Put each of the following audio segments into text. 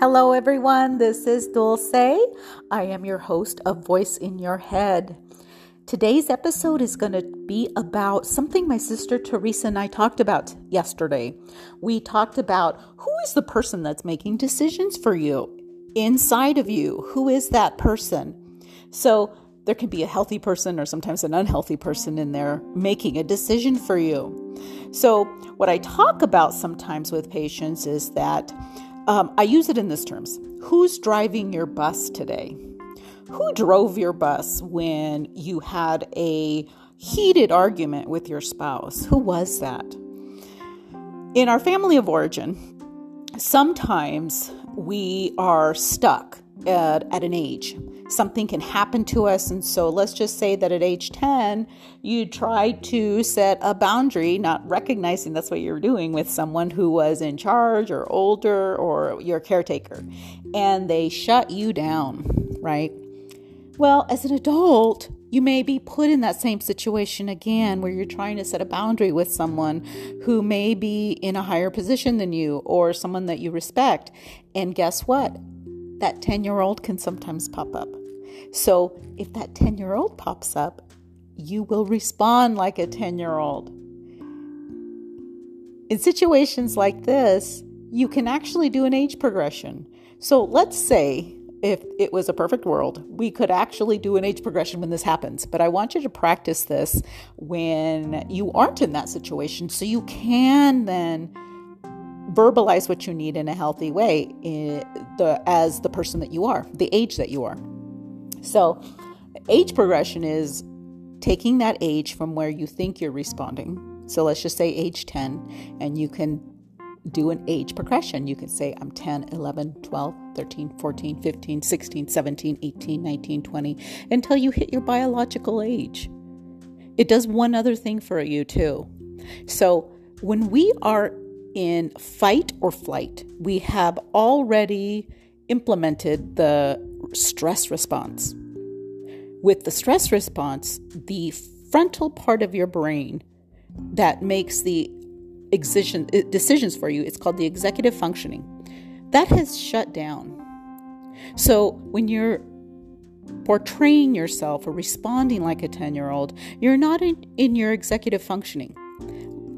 Hello, everyone. This is Dulce. I am your host of Voice in Your Head. Today's episode is going to be about something my sister Teresa and I talked about yesterday. We talked about who is the person that's making decisions for you inside of you? Who is that person? So, there can be a healthy person or sometimes an unhealthy person in there making a decision for you. So, what I talk about sometimes with patients is that um, I use it in this terms Who's driving your bus today? Who drove your bus when you had a heated argument with your spouse? Who was that? In our family of origin, sometimes we are stuck at, at an age something can happen to us. And so let's just say that at age 10, you tried to set a boundary, not recognizing that's what you're doing with someone who was in charge or older or your caretaker, and they shut you down, right? Well, as an adult, you may be put in that same situation again where you're trying to set a boundary with someone who may be in a higher position than you or someone that you respect. And guess what? that 10 year old can sometimes pop up. So if that 10 year old pops up, you will respond like a 10 year old. In situations like this, you can actually do an age progression. So let's say if it was a perfect world, we could actually do an age progression when this happens. But I want you to practice this when you aren't in that situation so you can then verbalize what you need in a healthy way in the as the person that you are, the age that you are. So, age progression is taking that age from where you think you're responding. So let's just say age 10 and you can do an age progression. You can say I'm 10, 11, 12, 13, 14, 15, 16, 17, 18, 19, 20 until you hit your biological age. It does one other thing for you too. So when we are in fight or flight, we have already implemented the stress response. With the stress response, the frontal part of your brain that makes the decision, uh, decisions for you, it's called the executive functioning, that has shut down. So when you're portraying yourself or responding like a 10 year old, you're not in, in your executive functioning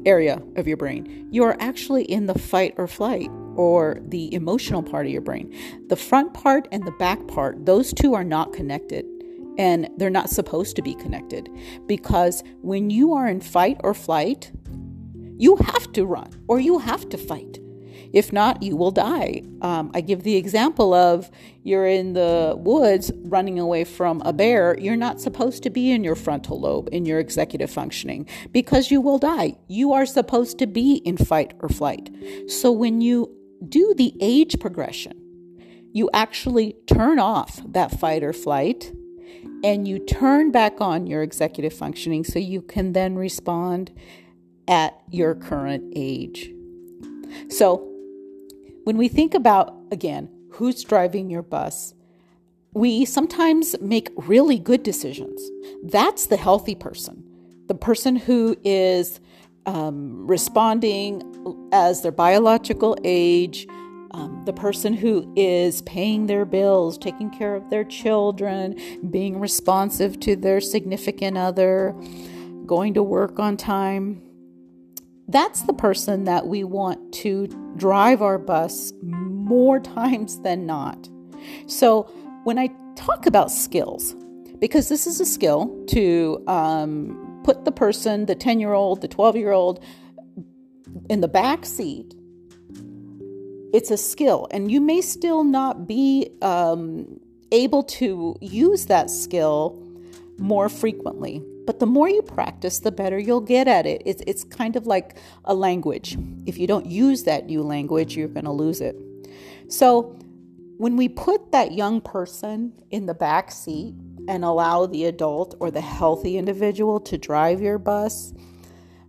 area of your brain. You are actually in the fight or flight or the emotional part of your brain. The front part and the back part, those two are not connected. And they're not supposed to be connected because when you are in fight or flight, you have to run or you have to fight. If not, you will die. Um, I give the example of you're in the woods running away from a bear. You're not supposed to be in your frontal lobe, in your executive functioning, because you will die. You are supposed to be in fight or flight. So when you do the age progression, you actually turn off that fight or flight and you turn back on your executive functioning so you can then respond at your current age. So, when we think about, again, who's driving your bus, we sometimes make really good decisions. That's the healthy person, the person who is um, responding as their biological age, um, the person who is paying their bills, taking care of their children, being responsive to their significant other, going to work on time. That's the person that we want to drive our bus more times than not. So, when I talk about skills, because this is a skill to um, put the person, the 10 year old, the 12 year old, in the back seat, it's a skill. And you may still not be um, able to use that skill more frequently. But the more you practice, the better you'll get at it. It's, it's kind of like a language. If you don't use that new language, you're going to lose it. So, when we put that young person in the back seat and allow the adult or the healthy individual to drive your bus,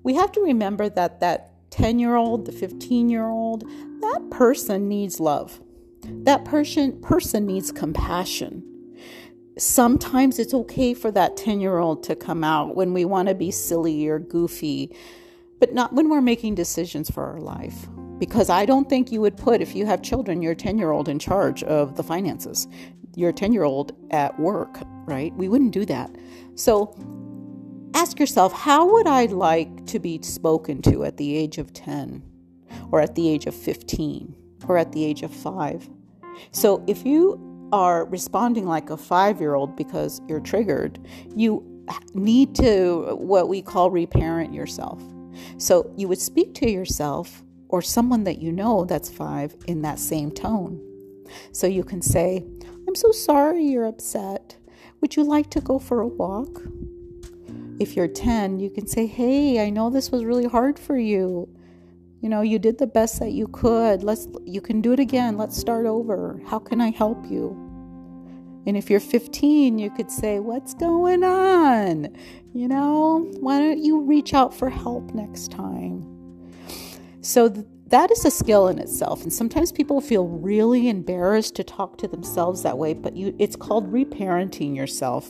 we have to remember that that 10 year old, the 15 year old, that person needs love. That person, person needs compassion sometimes it's okay for that 10 year old to come out when we want to be silly or goofy, but not when we're making decisions for our life. because I don't think you would put, if you have children, your 10 year old in charge of the finances, your 10 year old at work, right? We wouldn't do that. So ask yourself, how would I like to be spoken to at the age of 10 or at the age of 15 or at the age of 5? So if you are responding like a five year old because you're triggered, you need to what we call reparent yourself. So you would speak to yourself or someone that you know that's five in that same tone. So you can say, I'm so sorry you're upset. Would you like to go for a walk? If you're 10, you can say, Hey, I know this was really hard for you. You know, you did the best that you could. Let's you can do it again. Let's start over. How can I help you? And if you're 15, you could say, What's going on? You know, why don't you reach out for help next time? So th- that is a skill in itself. And sometimes people feel really embarrassed to talk to themselves that way, but you, it's called reparenting yourself.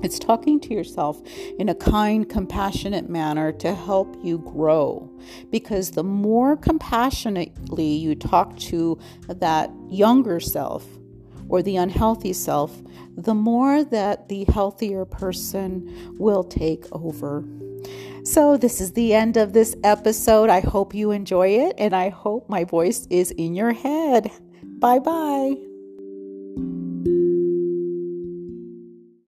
It's talking to yourself in a kind, compassionate manner to help you grow. Because the more compassionately you talk to that younger self or the unhealthy self, the more that the healthier person will take over. So, this is the end of this episode. I hope you enjoy it, and I hope my voice is in your head. Bye bye.